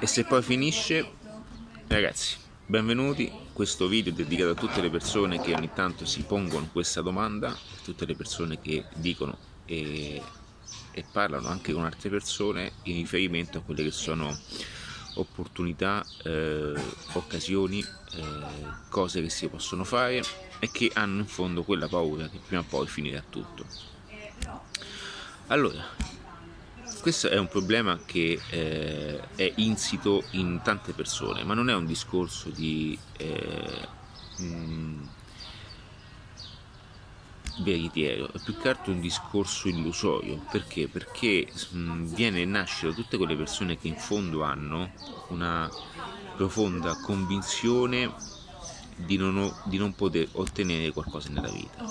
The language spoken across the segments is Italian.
E se poi finisce, ragazzi, benvenuti. Questo video è dedicato a tutte le persone che ogni tanto si pongono questa domanda, a tutte le persone che dicono e, e parlano anche con altre persone in riferimento a quelle che sono opportunità, eh, occasioni, eh, cose che si possono fare e che hanno in fondo quella paura che prima o poi finirà tutto. Allora, questo è un problema che eh, è insito in tante persone, ma non è un discorso di eh, mm, veritiero, è più che altro un discorso illusorio. Perché? Perché mh, mm, viene nasce da tutte quelle persone che in fondo hanno una profonda convinzione di non, di non poter ottenere qualcosa nella vita.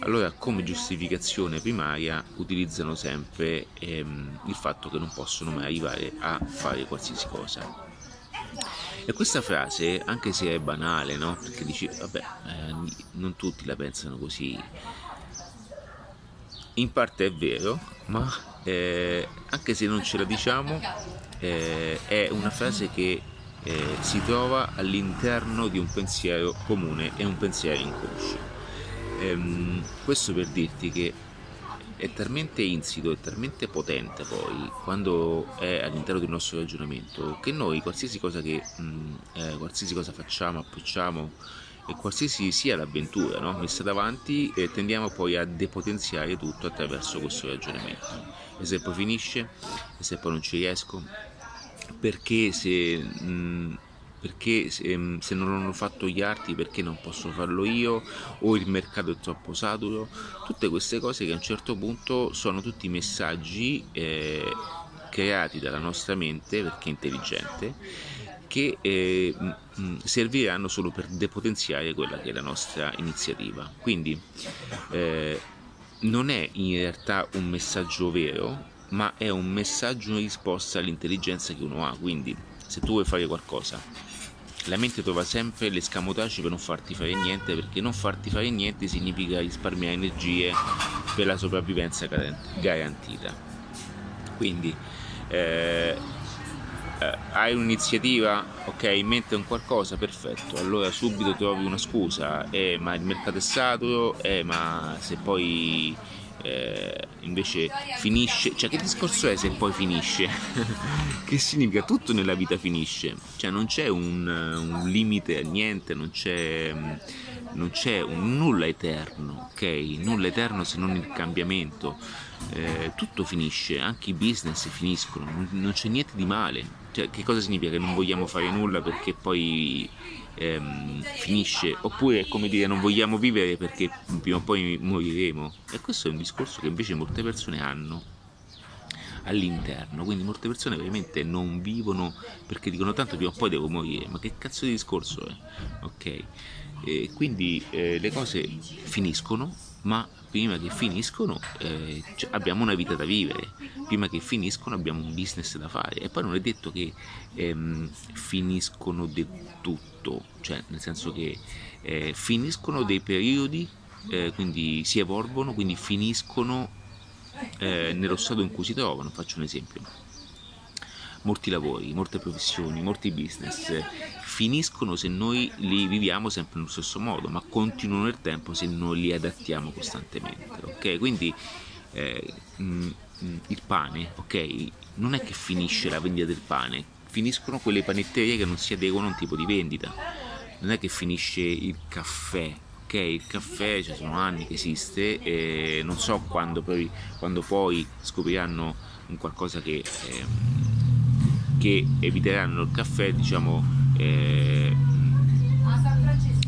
Allora come giustificazione primaria utilizzano sempre ehm, il fatto che non possono mai arrivare a fare qualsiasi cosa. E questa frase, anche se è banale, no? Perché dici, vabbè, eh, non tutti la pensano così. In parte è vero, ma eh, anche se non ce la diciamo, eh, è una frase che eh, si trova all'interno di un pensiero comune e un pensiero inconscio. Ehm, questo per dirti che è talmente insito e talmente potente poi quando è all'interno del nostro ragionamento che noi qualsiasi cosa che mh, mm, eh, qualsiasi cosa facciamo, approcciamo e qualsiasi sia l'avventura no? messa davanti eh, tendiamo poi a depotenziare tutto attraverso questo ragionamento e se poi finisce e se poi non ci riesco perché se, mm, perché se, mm, se, non hanno fatto gli arti perché non posso farlo io? O il mercato è troppo saturo? Tutte queste cose che a un certo punto sono tutti messaggi eh, creati dalla nostra mente perché è intelligente che eh, mm, serviranno solo per depotenziare quella che è la nostra iniziativa. Quindi eh, non è in realtà un messaggio vero ma è un messaggio, una risposta all'intelligenza che uno ha. Quindi, se tu vuoi fare qualcosa, la mente trova sempre l'escamotage per non farti fare niente, perché non farti fare niente significa risparmiare energie per la sopravvivenza garantita. Quindi, eh, eh, hai un'iniziativa, ok, in mente un qualcosa, perfetto, allora subito trovi una scusa, eh, ma il mercato è saturo, eh, ma se poi eh, invece finisce, cioè che discorso è se poi finisce? che significa tutto nella vita finisce, cioè non c'è un, un limite a niente, non c'è, non c'è un nulla eterno, ok? Nulla eterno se non il cambiamento, eh, tutto finisce, anche i business finiscono, non, non c'è niente di male, cioè che cosa significa che non vogliamo fare nulla perché poi ehm, finisce, oppure è come dire non vogliamo vivere perché prima o poi moriremo. E questo è un discorso che invece molte persone hanno all'interno, quindi molte persone veramente non vivono perché dicono tanto prima o poi devo morire, ma che cazzo di discorso è? Ok? E quindi eh, le cose finiscono, ma prima che finiscono eh, cioè abbiamo una vita da vivere, prima che finiscono abbiamo un business da fare. E poi non è detto che ehm, finiscono del tutto, cioè nel senso che eh, finiscono dei periodi, eh, quindi si evolvono, quindi finiscono eh, nello stato in cui si trovano, faccio un esempio molti lavori, molte professioni, molti business finiscono se noi li viviamo sempre nello stesso modo, ma continuano nel tempo se non li adattiamo costantemente. Ok? Quindi eh, mh, mm, mm, il pane, ok? Non è che finisce la vendita del pane, finiscono quelle panetterie che non si adeguano a un tipo di vendita. Non è che finisce il caffè, ok? Il caffè, ci sono anni che esiste e non so quando poi, quando poi scopriranno un qualcosa che, eh, che eviteranno il caffè, diciamo eh,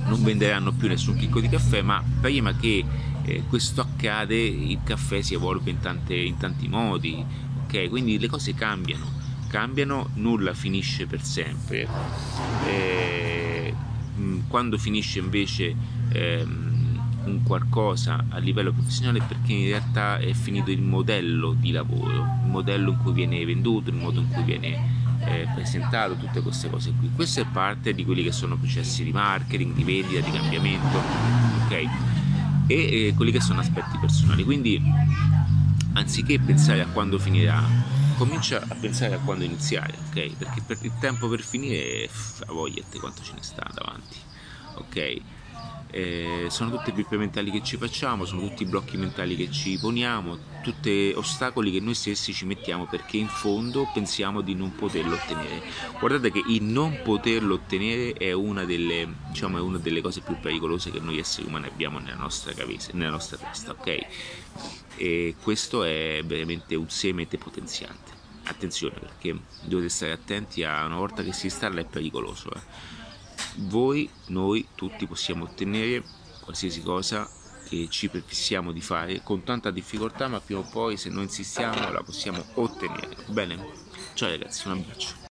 non venderanno più nessun chicco di caffè, ma prima che eh, questo accade il caffè si evolve in, tante, in tanti modi, ok? Quindi le cose cambiano, cambiano, nulla finisce per sempre. Eh, quando finisce invece ehm, un qualcosa a livello professionale perché in realtà è finito il modello di lavoro, il modello in cui viene venduto, il modo in cui viene eh, presentato, tutte queste cose qui. Questo è parte di quelli che sono processi di marketing, di vendita, di cambiamento, ok? E eh, quelli che sono aspetti personali. Quindi, anziché pensare a quando finirà, comincia a pensare a quando iniziare, ok? Perché per il tempo per finire, a voglia te quanto ce ne sta davanti, ok? Eh, sono tutte pippe mentali che ci facciamo, sono tutti blocchi mentali che ci poniamo, tutti ostacoli che noi stessi ci mettiamo perché in fondo pensiamo di non poterlo ottenere. Guardate che il non poterlo ottenere è una delle, diciamo, è una delle cose più pericolose che noi esseri umani abbiamo nella nostra, cabeza, nella nostra testa, ok? E questo è veramente un seme depotenziante. Attenzione perché dovete stare attenti a una volta che si installa è pericoloso. Eh voi, noi tutti possiamo ottenere qualsiasi cosa che ci prefissiamo di fare con tanta difficoltà, ma prima o poi se noi insistiamo la possiamo ottenere. Bene? Ciao ragazzi, un abbraccio.